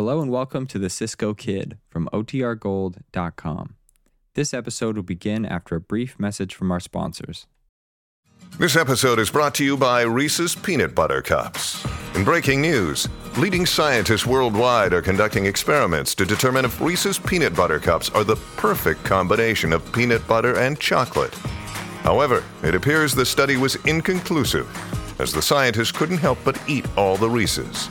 Hello and welcome to the Cisco Kid from OTRGold.com. This episode will begin after a brief message from our sponsors. This episode is brought to you by Reese's Peanut Butter Cups. In breaking news, leading scientists worldwide are conducting experiments to determine if Reese's Peanut Butter Cups are the perfect combination of peanut butter and chocolate. However, it appears the study was inconclusive, as the scientists couldn't help but eat all the Reese's.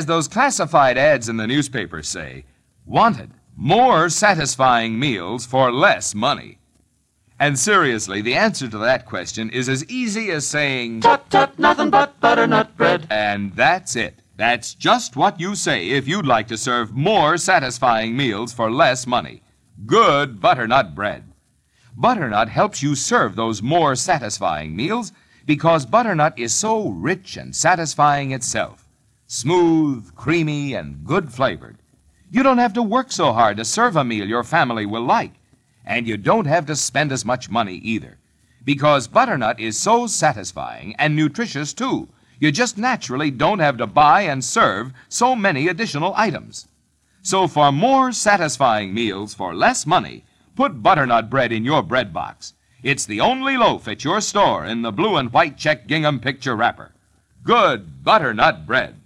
As those classified ads in the newspapers say, wanted more satisfying meals for less money. And seriously, the answer to that question is as easy as saying, Tut tut, nothing but butternut bread. and that's it. That's just what you say if you'd like to serve more satisfying meals for less money. Good butternut bread. Butternut helps you serve those more satisfying meals because butternut is so rich and satisfying itself. Smooth, creamy, and good flavored. You don't have to work so hard to serve a meal your family will like. And you don't have to spend as much money either. Because butternut is so satisfying and nutritious too. You just naturally don't have to buy and serve so many additional items. So for more satisfying meals for less money, put butternut bread in your bread box. It's the only loaf at your store in the blue and white check gingham picture wrapper. Good butternut bread.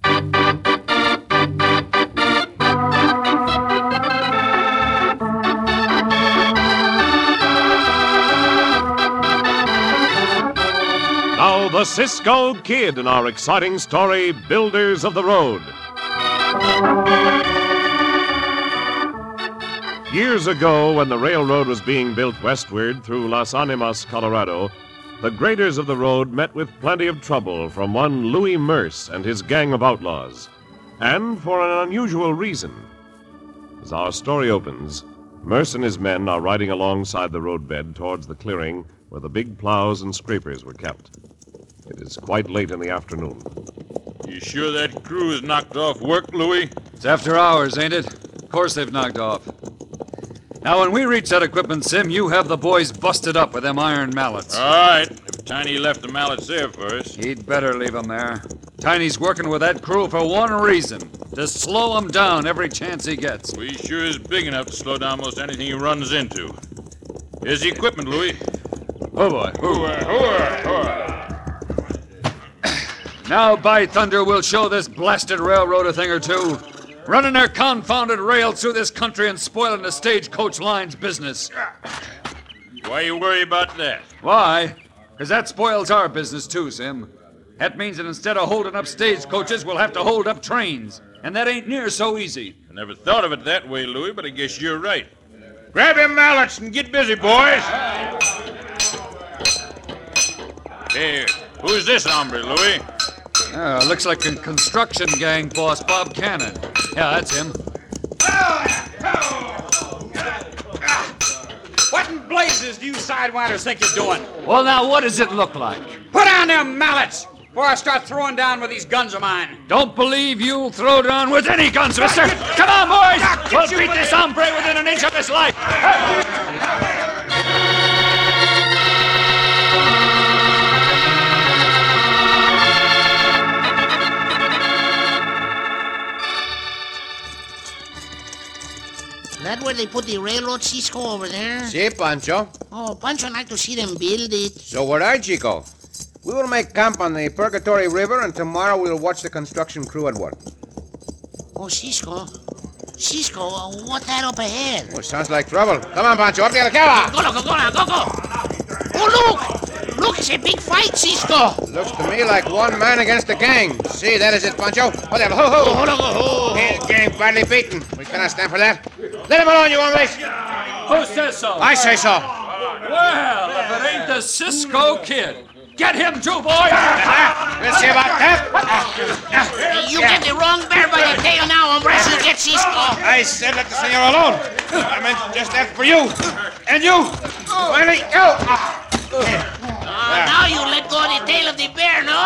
Now, the Cisco Kid in our exciting story, Builders of the Road. Years ago, when the railroad was being built westward through Las Animas, Colorado, the graders of the road met with plenty of trouble from one Louis Merce and his gang of outlaws, and for an unusual reason. As our story opens, Merce and his men are riding alongside the roadbed towards the clearing where the big plows and scrapers were kept. It is quite late in the afternoon. You sure that crew is knocked off work, Louis? It's after hours, ain't it? Of course they've knocked off. Now, when we reach that equipment sim, you have the boys busted up with them iron mallets. All right. If Tiny left the mallets there for us. He'd better leave 'em there. Tiny's working with that crew for one reason to slow slow 'em down every chance he gets. We sure is big enough to slow down most anything he runs into. Here's the equipment, Louis. Oh, boy. Hooah, hooah, hooah. Now, by thunder, we'll show this blasted railroad a thing or two. Running their confounded rails through this country and spoiling the stagecoach line's business. Why you worry about that? Why? Because that spoils our business, too, Sim. That means that instead of holding up stagecoaches, we'll have to hold up trains. And that ain't near so easy. I never thought of it that way, Louis, but I guess you're right. Grab your mallets and get busy, boys. Hey, who's this hombre, Louis? Uh, looks like a construction gang boss, Bob Cannon. Yeah, that's him. What in blazes do you sidewinders think you're doing? Well, now, what does it look like? Put down them mallets before I start throwing down with these guns of mine. Don't believe you'll throw down with any guns, mister. Come on, boys! We'll beat this hombre within an inch of his life. Where they put the railroad, Cisco, over there? Si, Pancho. Oh, Pancho, I'd like to see them build it. So would I, Chico. We will make camp on the Purgatory River, and tomorrow we'll watch the construction crew at work. Oh, Cisco. Cisco, uh, what that up ahead? Oh, sounds like trouble. Come on, Pancho, up the Alcala. Go, go, go, now, go, go. Oh, look! Look, it's a big fight, Cisco. Looks to me like one man against a gang. See, that is it, Pancho. What the ho ho? Hold on, ho, ho. His gang badly beaten. We cannot stand for that. Let him alone, you hombres. Who says so? I say so. Well, if it ain't the Cisco Kid. Get him too, boy! We'll see about that. You get the wrong bear by the tail now, hombre. You get Cisco. I said let the senor alone. I meant just that for you. And you. Finally, go. Uh, now you let go of the tail of the bear, no?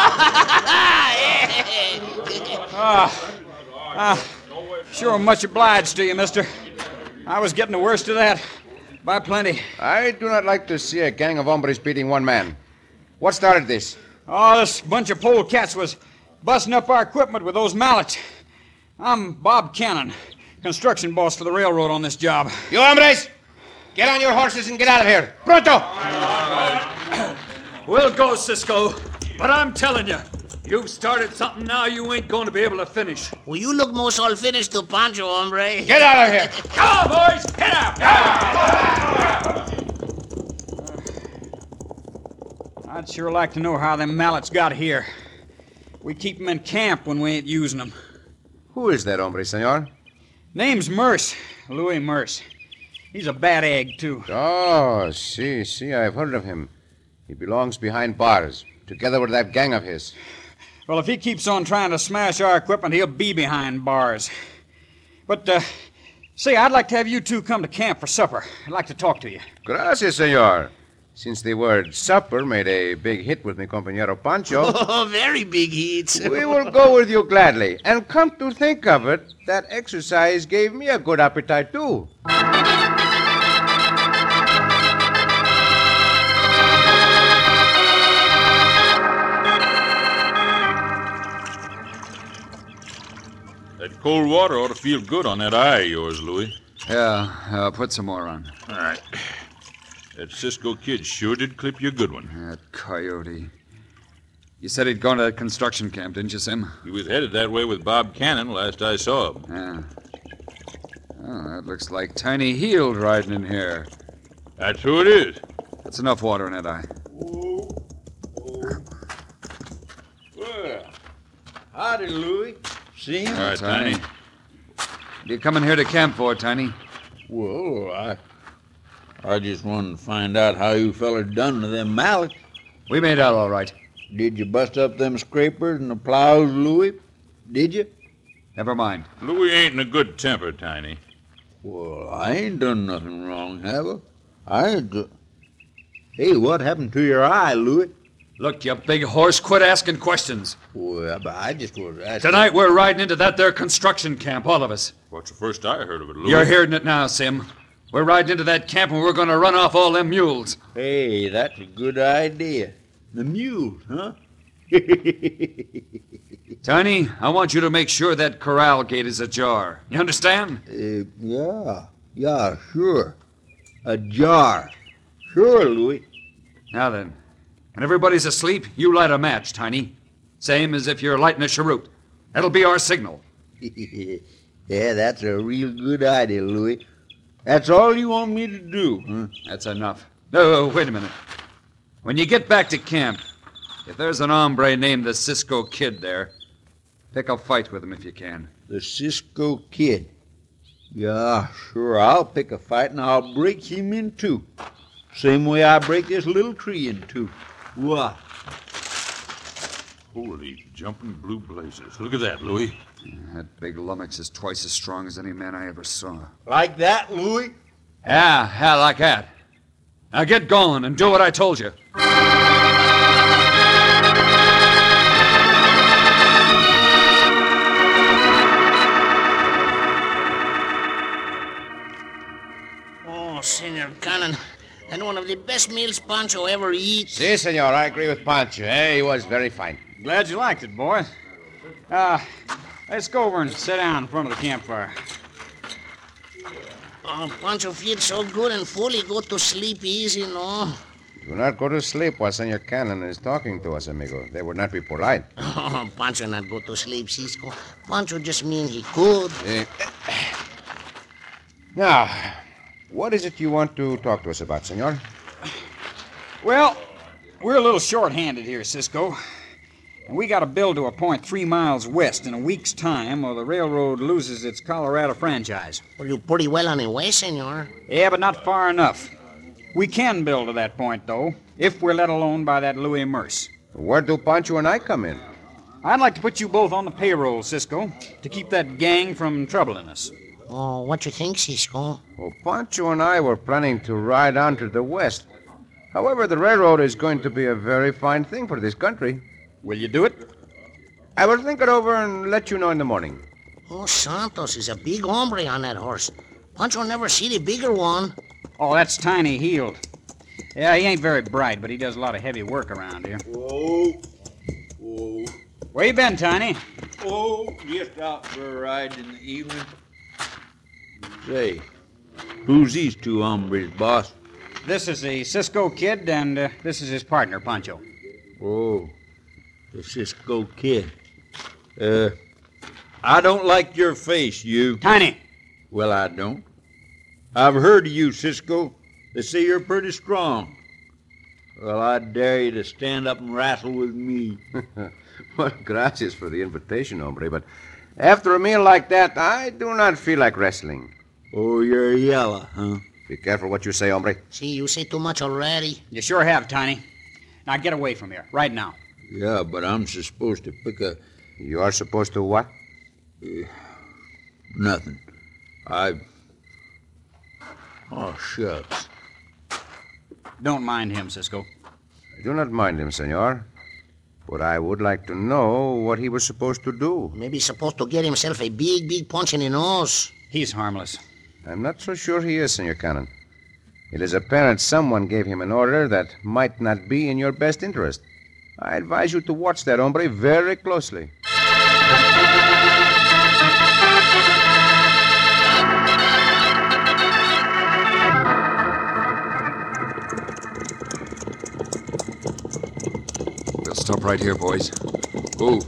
Ah, ah, sure much obliged to you, mister. I was getting the worst of that. By plenty. I do not like to see a gang of hombres beating one man. What started this? Oh, this bunch of polecats was busting up our equipment with those mallets. I'm Bob Cannon, construction boss for the railroad on this job. You hombres, get on your horses and get out of here. Pronto! We'll go, Cisco. But I'm telling you, you've started something now you ain't going to be able to finish. well, you look most all finished to Pancho, hombre. Get out of here. Come on, boys! Get out! I'd sure like to know how them mallets got here. We keep 'em in camp when we ain't using 'em. Who is that hombre, senor? Name's Merce, Louis Merce. He's a bad egg, too. Oh, see, see, I've heard of him. He belongs behind bars, together with that gang of his. Well, if he keeps on trying to smash our equipment, he'll be behind bars. But, uh, say, I'd like to have you two come to camp for supper. I'd like to talk to you. Gracias, senor. Since the word supper made a big hit with mi compañero Pancho, Oh, very big hit. we will go with you gladly. And come to think of it, that exercise gave me a good appetite, too. That cold water ought to feel good on that eye of yours, Louis. Yeah, I'll put some more on. All right. That Cisco kid sure did clip you a good one. That coyote. You said he'd gone to that construction camp, didn't you, Sim? He was headed that way with Bob Cannon last I saw him. Yeah. Oh, that looks like Tiny Healed riding in here. That's who it is. That's enough water in that eye. Oh, oh. Well, howdy, Louis. See him? All right, Tiny. You coming here to camp for, Tiny? Well, I, I just wanted to find out how you fellas done to them mallets. We made out all right. Did you bust up them scrapers and the plows, Louis? Did you? Never mind. Louis ain't in a good temper, Tiny. Well, I ain't done nothing wrong, have I? I ain't. Do- hey, what happened to your eye, Louis? Look, you big horse, quit asking questions. Well, I just was asking. Tonight we're riding into that there construction camp, all of us. What's the first I heard of it, Louis? You're hearing it now, Sim. We're riding into that camp and we're going to run off all them mules. Hey, that's a good idea. The mules, huh? Tiny, I want you to make sure that corral gate is ajar. You understand? Uh, yeah, yeah, sure. Ajar. Sure, Louis. Now then, when everybody's asleep, you light a match, Tiny. Same as if you're lighting a cheroot. That'll be our signal. yeah, that's a real good idea, Louis. That's all you want me to do, huh? That's enough. No, wait a minute. When you get back to camp, if there's an hombre named the Cisco Kid there, pick a fight with him if you can. The Cisco Kid. Yeah, sure, I'll pick a fight and I'll break him in two. Same way I break this little tree in two. What? Holy jumping blue blazes. Look at that, Louis. That big lummox is twice as strong as any man I ever saw. Like that, Louis? Yeah, yeah, like that. Now get going and do what I told you. Oh, Senor Cannon, and one of the best meals Pancho ever eat. Si, senor, I agree with Pancho. Eh? He was very fine. Glad you liked it, boy. Uh, let's go over and sit down in front of the campfire. Oh, Pancho feels so good and full, he go to sleep easy, no? Do not go to sleep while Senor Cannon is talking to us, amigo. They would not be polite. Oh, Pancho not go to sleep, Cisco. Pancho just mean he could. Eh, Now, what is it you want to talk to us about, senor? Well, we're a little short-handed here, Cisco. And we got to build to a point three miles west in a week's time, or the railroad loses its Colorado franchise. Well, you're pretty well on your way, senor. Yeah, but not far enough. We can build to that point, though, if we're let alone by that Louis Merce. Where do Pancho and I come in? I'd like to put you both on the payroll, Cisco, to keep that gang from troubling us. Oh, what you think, Cisco? Well, Pancho and I were planning to ride on to the west. However, the railroad is going to be a very fine thing for this country. Will you do it? I will think it over and let you know in the morning. Oh, Santos is a big hombre on that horse. Pancho never see the bigger one. Oh, that's Tiny Healed. Yeah, he ain't very bright, but he does a lot of heavy work around here. Whoa. Whoa. Where you been, Tiny? Oh, just out for a ride in the evening. Say, who's these two hombres, boss? This is the Cisco kid, and uh, this is his partner, Pancho. Oh, the Cisco kid. Uh, I don't like your face, you. Tiny! Well, I don't. I've heard of you, Cisco. They say you're pretty strong. Well, I dare you to stand up and wrestle with me. well, gracias for the invitation, hombre, but after a meal like that, I do not feel like wrestling. Oh, you're yellow, huh? Be careful what you say, hombre. See, you say too much already. You sure have, Tiny. Now get away from here, right now. Yeah, but I'm supposed to pick a. You are supposed to what? Uh, nothing. I. Oh, shucks. Don't mind him, Cisco. I do not mind him, senor. But I would like to know what he was supposed to do. Maybe he's supposed to get himself a big, big punch in the nose. He's harmless. I'm not so sure he is, Senor Cannon. It is apparent someone gave him an order that might not be in your best interest. I advise you to watch that hombre very closely. We'll stop right here, boys. Oh,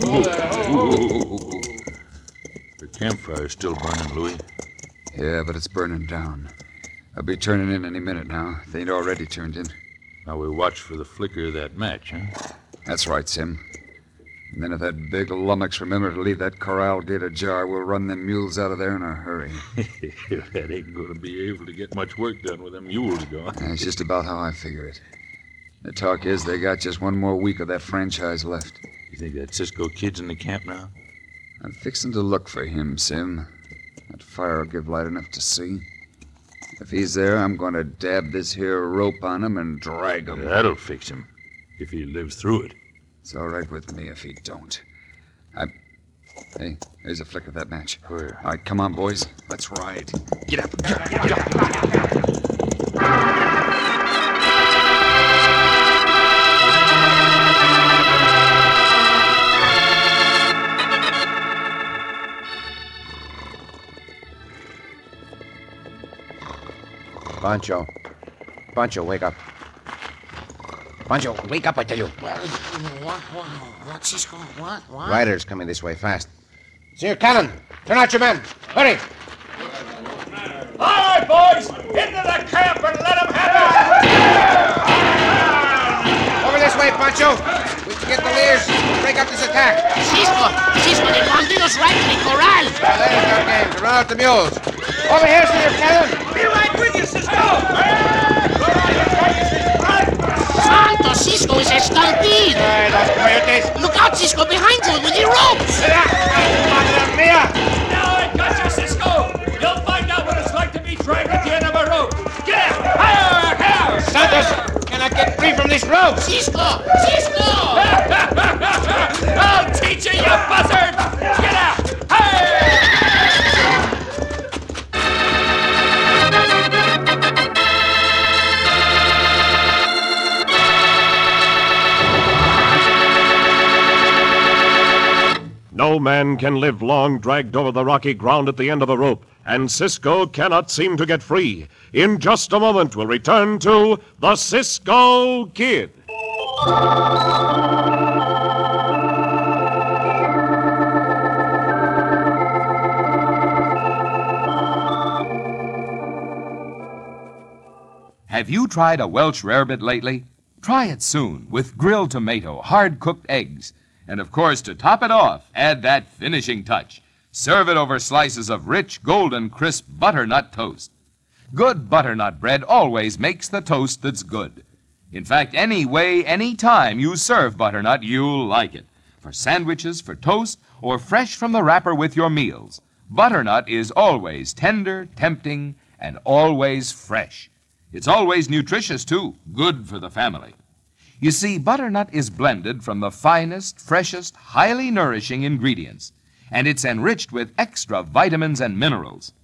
The campfire's still burning, Louis. Yeah, but it's burning down. I'll be turning in any minute now. They ain't already turned in. Now we watch for the flicker of that match, huh? That's right, Sim. And then if that big lummox remember to leave that corral gate ajar, we'll run them mules out of there in a hurry. that ain't going to be able to get much work done with them mules gone. That's just about how I figure it. The talk is they got just one more week of that franchise left. You think that Cisco kid's in the camp now? I'm fixing to look for him, Sim. That fire will give light enough to see. If he's there, I'm going to dab this here rope on him and drag him. That'll fix him, if he lives through it. It's all right with me if he don't. I. Hey, there's a flick of that match. Where? All right, come on, boys. Let's ride. Get up. Get up. Get up. Pancho. Pancho, wake up. Pancho, wake up, I tell you. Well, what, what, what, Cisco? What, what? Riders coming this way fast. Sir Cannon, turn out your men. Hurry. All right, boys, into the camp and let them have it. Over this way, Pancho. We can get the leaders to break up this attack. Cisco, Cisco, the bandidos right in the corral. Now, that is our game, to run out the mules. Over here, Senor Cannon. Be right with you, Cisco. Santo, Cisco is a stampede. Hey, those coyotes. Look out, Watch Cisco behind you with your ropes. Madre mia! Now I got you, Cisco! You'll find out what it's like to be dragged at the end of a rope. Get out! Higher, higher! Santos, can I get free from this rope? Cisco! Cisco! I'll teach you, you buzzard! Get out! No man can live long dragged over the rocky ground at the end of a rope, and Cisco cannot seem to get free. In just a moment, we'll return to the Cisco Kid. Have you tried a Welsh rarebit lately? Try it soon with grilled tomato, hard cooked eggs. And of course, to top it off, add that finishing touch. Serve it over slices of rich, golden, crisp butternut toast. Good butternut bread always makes the toast that's good. In fact, any way, any time you serve butternut, you'll like it. For sandwiches, for toast, or fresh from the wrapper with your meals. Butternut is always tender, tempting, and always fresh. It's always nutritious, too, good for the family. You see, butternut is blended from the finest, freshest, highly nourishing ingredients, and it's enriched with extra vitamins and minerals.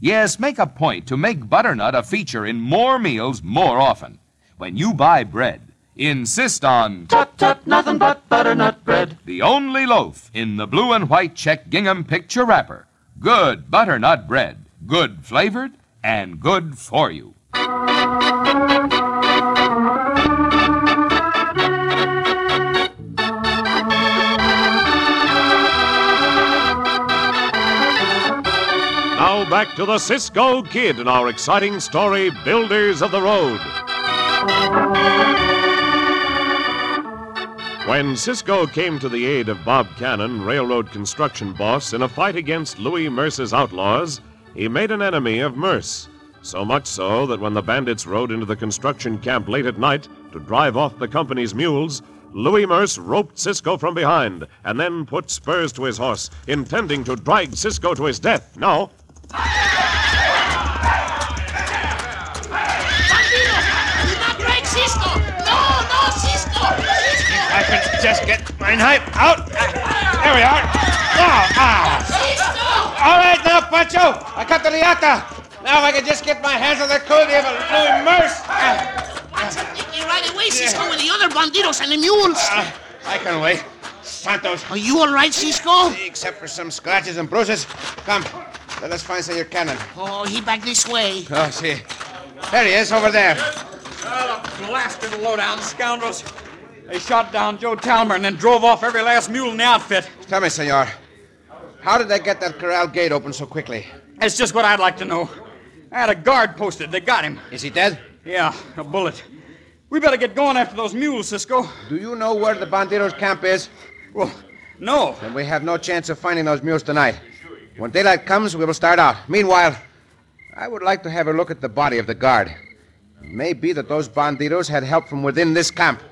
Yes, make a point to make butternut a feature in more meals more often. When you buy bread, insist on Tut tut, nothing but butternut bread. the only loaf in the blue and white check gingham picture wrapper. Good butternut bread, good flavored and good for you. Back to the Cisco Kid and our exciting story, Builders of the Road. When Cisco came to the aid of Bob Cannon, railroad construction boss, in a fight against Louis Merce's outlaws, he made an enemy of Merce. So much so that when the bandits rode into the construction camp late at night to drive off the company's mules, Louis Merce roped Cisco from behind and then put spurs to his horse, intending to drag Cisco to his death. Now, Cisco! No, no, Cisco! Cisco! I can just get my knife out. There we are. Now, ah. Cisco! All right, now, Pancho. I cut the riata. Now I can just get my hands on the code of Louis Merce. Ah, You right away, Cisco, with the other banditos and the mules. ah, I can wait. Santos. Are you all right, Cisco? Except for some scratches and bruises. Come, let us find Senor Cannon. Oh, he back this way. Oh, see. There he is, over there. Oh, the blasted low-down scoundrels. They shot down Joe Talmer and then drove off every last mule in the outfit. Tell me, Senor, how did they get that corral gate open so quickly? That's just what I'd like to know. I had a guard posted. They got him. Is he dead? Yeah, a bullet. We better get going after those mules, Cisco. Do you know where the banditos' camp is? Well, no. Then we have no chance of finding those mules tonight. When daylight comes, we will start out. Meanwhile, I would like to have a look at the body of the guard. It may be that those banditos had help from within this camp.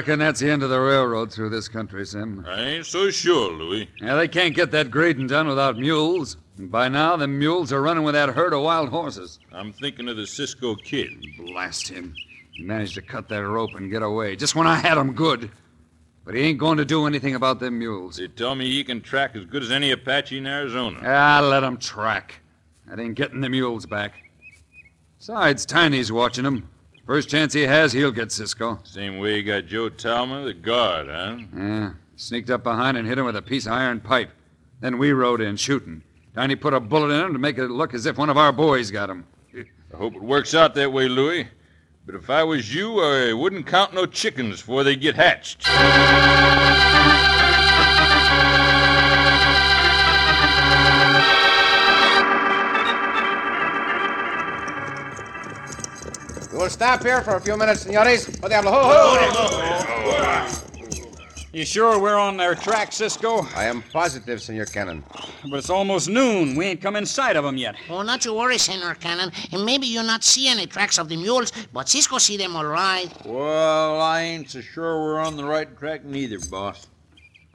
Reckon that's the end of the railroad through this country, Sim. I ain't so sure, Louis. Yeah, they can't get that grading done without mules. And by now, the mules are running with that herd of wild horses. I'm thinking of the Cisco Kid. Blast him. He managed to cut that rope and get away, just when I had him good. But he ain't going to do anything about them mules. They tell me he can track as good as any Apache in Arizona. Ah, let him track. That ain't getting the mules back. Besides, Tiny's watching him. First chance he has, he'll get Cisco. Same way he got Joe Talmer, the guard, huh? Yeah. Sneaked up behind and hit him with a piece of iron pipe. Then we rode in, shooting. Tiny put a bullet in him to make it look as if one of our boys got him. I hope it works out that way, Louis. But if I was you, I wouldn't count no chickens before they get hatched. We will stop here for a few minutes, senores. Diablo. Ho, ho. You sure we're on their track, Cisco? I am positive, Senor Cannon. But it's almost noon. We ain't come in sight of them yet. Oh, not to worry, Senor Cannon. And maybe you not see any tracks of the mules, but Cisco see them all right. Well, I ain't so sure we're on the right track neither, boss.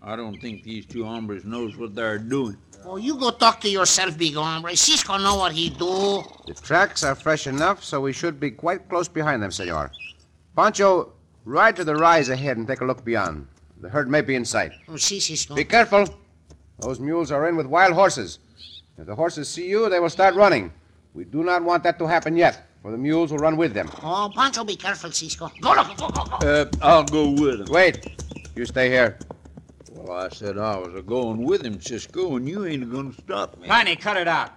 I don't think these two hombres knows what they're doing. Oh, you go talk to yourself, big hombre. Cisco know what he do. The tracks are fresh enough, so we should be quite close behind them, Senor. Pancho, ride to the rise ahead and take a look beyond. The herd may be in sight. Oh, see, Cisco. Be careful. Those mules are in with wild horses. If the horses see you, they will start running. We do not want that to happen yet, for the mules will run with them. Oh, Pancho, be careful, Cisco. Go, go, go, go, go. Uh, I'll go with him. Wait. You stay here. Well, I said I was a going with him, Cisco, and you ain't gonna stop me. Tiny, cut it out.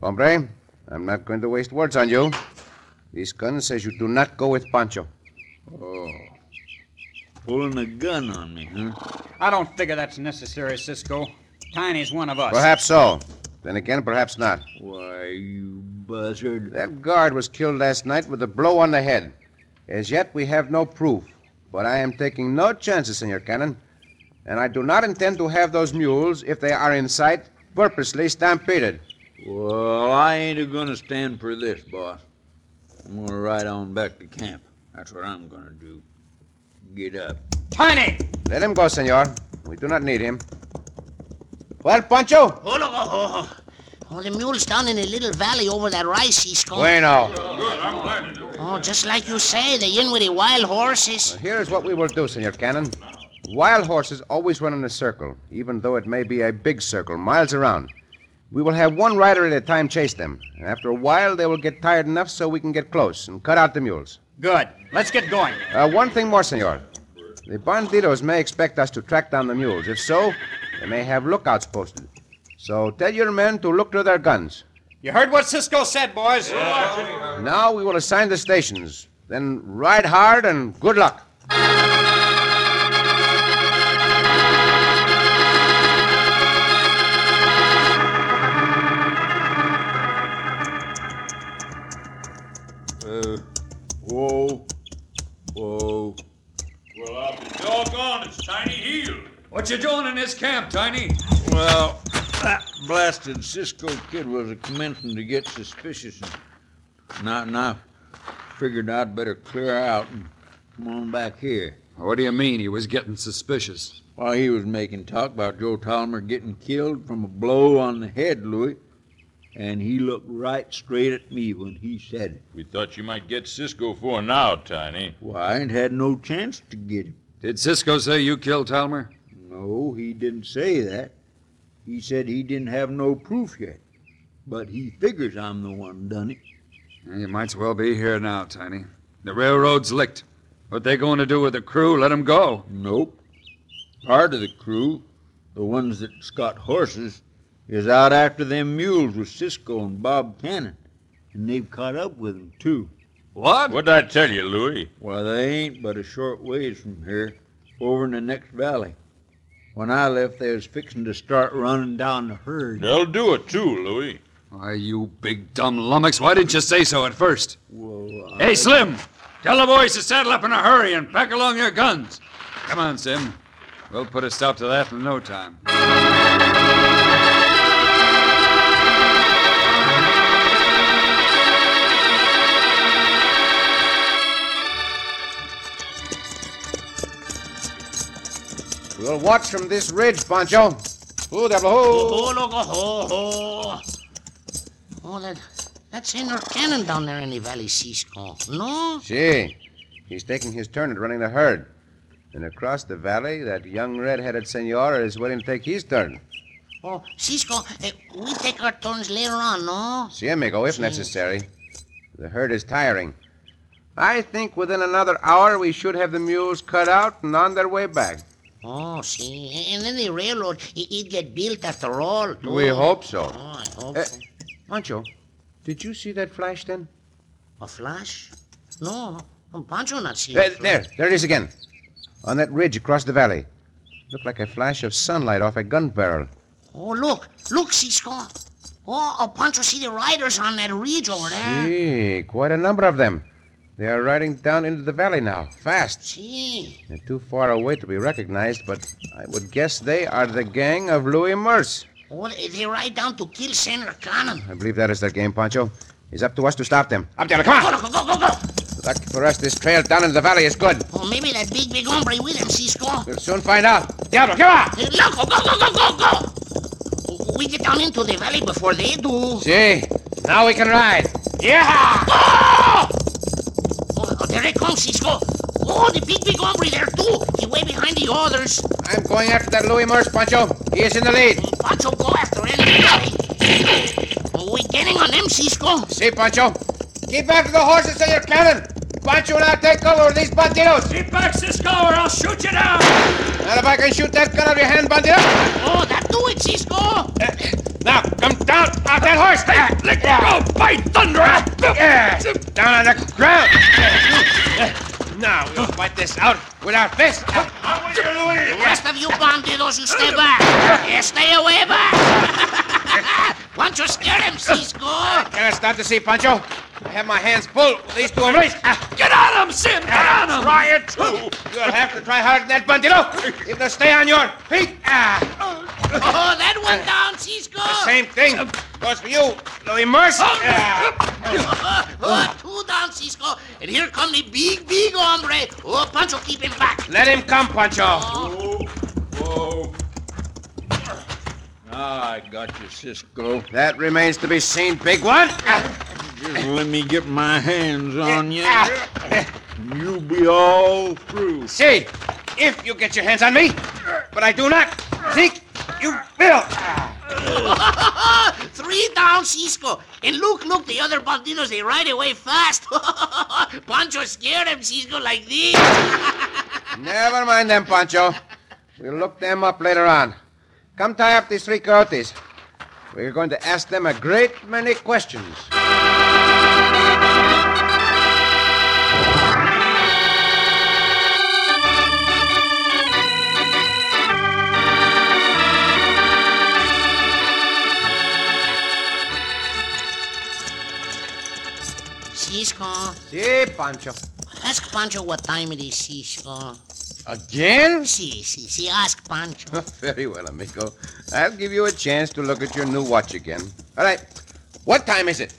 Hombre, I'm not going to waste words on you. This gun says you do not go with Pancho. Oh. Pulling a gun on me, huh? I don't figure that's necessary, Cisco. Tiny's one of us. Perhaps so. Then again, perhaps not. Why, you buzzard. That guard was killed last night with a blow on the head. As yet, we have no proof. But I am taking no chances, Senor Cannon. And I do not intend to have those mules, if they are in sight, purposely stampeded. Well, I ain't a gonna stand for this, boss. I'm gonna ride on back to camp. That's what I'm gonna do. Get up. Tiny! Let him go, senor. We do not need him. Well, Pancho? Oh, look, oh, oh, oh, the mule's down in a little valley over that rise, Cisco. Bueno. Oh, just like you say, they in with the wild horses. Here's what we will do, Senor Cannon. Wild horses always run in a circle, even though it may be a big circle, miles around. We will have one rider at a time chase them, and after a while they will get tired enough so we can get close and cut out the mules. Good. Let's get going. Uh, one thing more, senor. The banditos may expect us to track down the mules. If so, they may have lookouts posted. So tell your men to look to their guns. You heard what Cisco said, boys. Now we will assign the stations. Then ride hard and good luck. Whoa. Whoa. Well, I'll be doggone, it's Tiny Heel. What you doing in this camp, Tiny? Well, that blasted Cisco kid was a commencing to get suspicious. And I, and I figured I'd better clear out and come on back here. What do you mean he was getting suspicious? Why, he was making talk about Joe Tolliver getting killed from a blow on the head, Louis. And he looked right straight at me when he said it. We thought you might get Cisco for now, Tiny. Well, I ain't had no chance to get him. Did Cisco say you killed Talmer? No, he didn't say that. He said he didn't have no proof yet. But he figures I'm the one done it. You might as well be here now, Tiny. The railroad's licked. What they going to do with the crew? Let 'em go. Nope. Part of the crew, the ones that's got horses, is out after them mules with Cisco and Bob Cannon. And they've caught up with 'em, too. What? What'd I tell you, Louis? Well, they ain't but a short ways from here, over in the next valley. When I left, they was fixing to start running down the herd. They'll do it, too, Louis. Why, you big dumb lummox, why didn't you say so at first? Well, Hey, Slim! Tell the boys to saddle up in a hurry and pack along your guns. Come on, Sim. We'll put a stop to that in no time. We'll watch from this ridge, Pancho. Devil, Oh, oh. look, that, that's Senor Cannon down there in the valley, Cisco. No? See, he's taking his turn at running the herd. And across the valley, that young red-headed senor is waiting to take his turn. Oh, Cisco, eh, we take our turns later on, no? See, amigo, if Sí. necessary. The herd is tiring. I think within another hour we should have the mules cut out and on their way back. Oh, see. And then the railroad, it, get built after all. too. We hope so. Oh, I hope Eh, so. Pancho, did you see that flash then? A flash? No. Pancho not see a there, there it is again. On that ridge across the valley. Looked like a flash of sunlight off a gun barrel. Oh, look. Look, Cisco. Oh, oh, Pancho see the riders on that ridge over there. Gee, quite a number of them. They are riding down into the valley now, fast. See? They're too far away to be recognized, but I would guess they are the gang of Louis Merce. Oh, they ride down to kill Senor Cannon. I believe that is their game, Pancho. It's up to us to stop them. Up there, come on! Go, go, go, go, go. Lucky for us, this trail down into the valley is good. Oh, maybe that big, big hombre with him, Cisco. We'll soon find out. Diablo, come on! Hey, loco, go, go, go, go, go! We get down into the valley before they do. See, now we can ride. Yeah! Oh! Oh there they come, Cisco. Oh, the big, big hombre there, too. He way behind the others. I'm going after that Louis Merce, Pancho. He is in the lead. Mm, Pancho, go after anybody. Oh, we getting on them, Cisco. See, Pancho. Keep after the horses and your cannon. Pancho and I'll take over with these bandidos. Keep back, Cisco, or I'll shoot you down. And if I can shoot that gun out of your hand, bandito. Oh, that do it, Cisco. Eh, eh, now, come down off that horse. Let go, by thunder. Yeah. Down on the ground. Now we'll fight this out with our fists. The rest of you bandidos, you stay back. Yeah, stay away back. Pancho scare him, Cisco. Can I start to see, Pancho? I have my hands full with these two hombres. Ah. Get on him, Sim! Get on him! Ah, try it, too. You'll have to try harder than that, bandito. You have to stay on your feet. Ah. Oh, that one ah. down, Cisco. The same thing goes for you, Louis Merce. Oh, oh, two down, Cisco. And here come the big, big hombre. Oh, Pancho, keep him back. Let him come, Pancho. Whoa. Ah, I got you, Cisco. That remains to be seen, big one. Just let me get my hands on you. Ah. You'll be all through. See, if you get your hands on me, but I do not think you will. Three down, Cisco. And look, look, the other bandidos, they ride away fast. Pancho scared them, Cisco, like this. Never mind them, Pancho. We'll look them up later on. Come tie up these three coyotes. We're going to ask them a great many questions. Cisco, See, Pancho. ask Pancho what time it is, Cisco. Again? Si, si, si, ask Pancho. Very well, amigo. I'll give you a chance to look at your new watch again. All right. What time is it?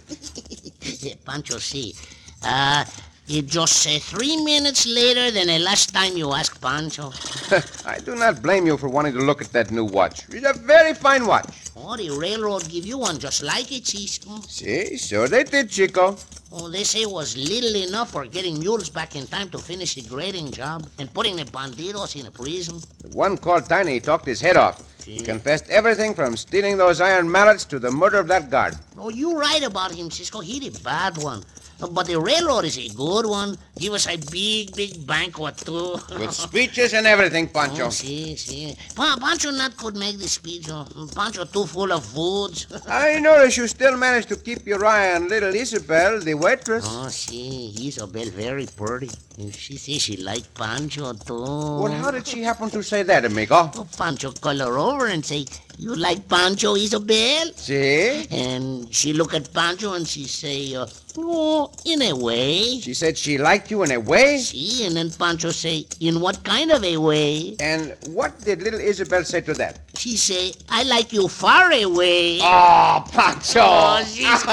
Pancho, see. Uh, it just uh, three minutes later than the last time you asked Pancho. I do not blame you for wanting to look at that new watch. It's a very fine watch. Oh, the railroad give you one just like it, Cisco. See, sure they did, Chico. Oh, they say it was little enough for getting mules back in time to finish the grading job and putting the bandidos in a prison. The one called Tiny talked his head off. He confessed everything from stealing those iron mallets to the murder of that guard. Oh, you right about him, Cisco. He the bad one. But the railroad is a good one. Give us a big, big banquet, too. With speeches and everything, Pancho. Oh, si, si. Pa- Pancho not could make the speech. oh. Pancho too full of foods. I notice you still managed to keep your eye on little Isabel, the waitress. Oh, si, Isabel very pretty. She says she like Pancho, too. Well, how did she happen to say that, amigo? Oh, Pancho call her over and say, you like Pancho, Isabel? See? And she look at Pancho and she say, uh, oh, in a way. She said she liked you in a way? See, and then Pancho say, in what kind of a way? And what did little Isabel say to that? She say, I like you far away. Oh, Pancho! Oh, Cisco.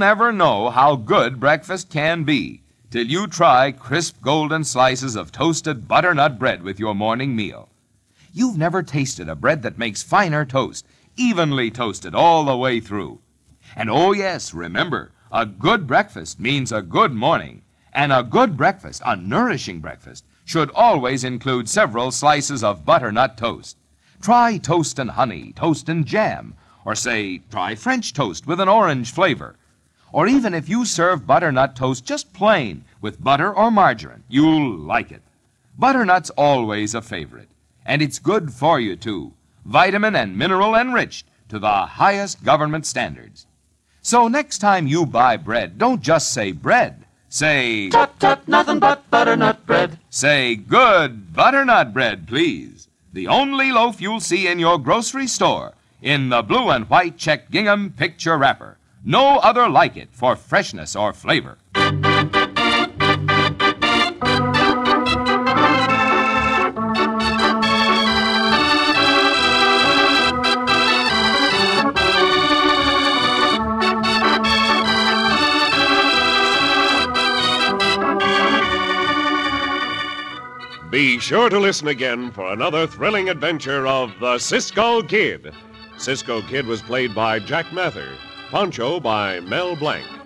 Never know how good breakfast can be till you try crisp golden slices of toasted butternut bread with your morning meal. You've never tasted a bread that makes finer toast, evenly toasted all the way through. And oh, yes, remember, a good breakfast means a good morning. And a good breakfast, a nourishing breakfast, should always include several slices of butternut toast. Try toast and honey, toast and jam, or say, try French toast with an orange flavor. Or even if you serve butternut toast just plain with butter or margarine, you'll like it. Butternut's always a favorite, and it's good for you, too. Vitamin and mineral enriched to the highest government standards. So next time you buy bread, don't just say bread. Say, Tut tut, nothing but butternut bread. say good butternut bread, please. The only loaf you'll see in your grocery store in the blue and white check gingham picture wrapper. No other like it for freshness or flavor. Be sure to listen again for another thrilling adventure of the Cisco Kid. Cisco Kid was played by Jack Mather, Pancho by Mel Blanc.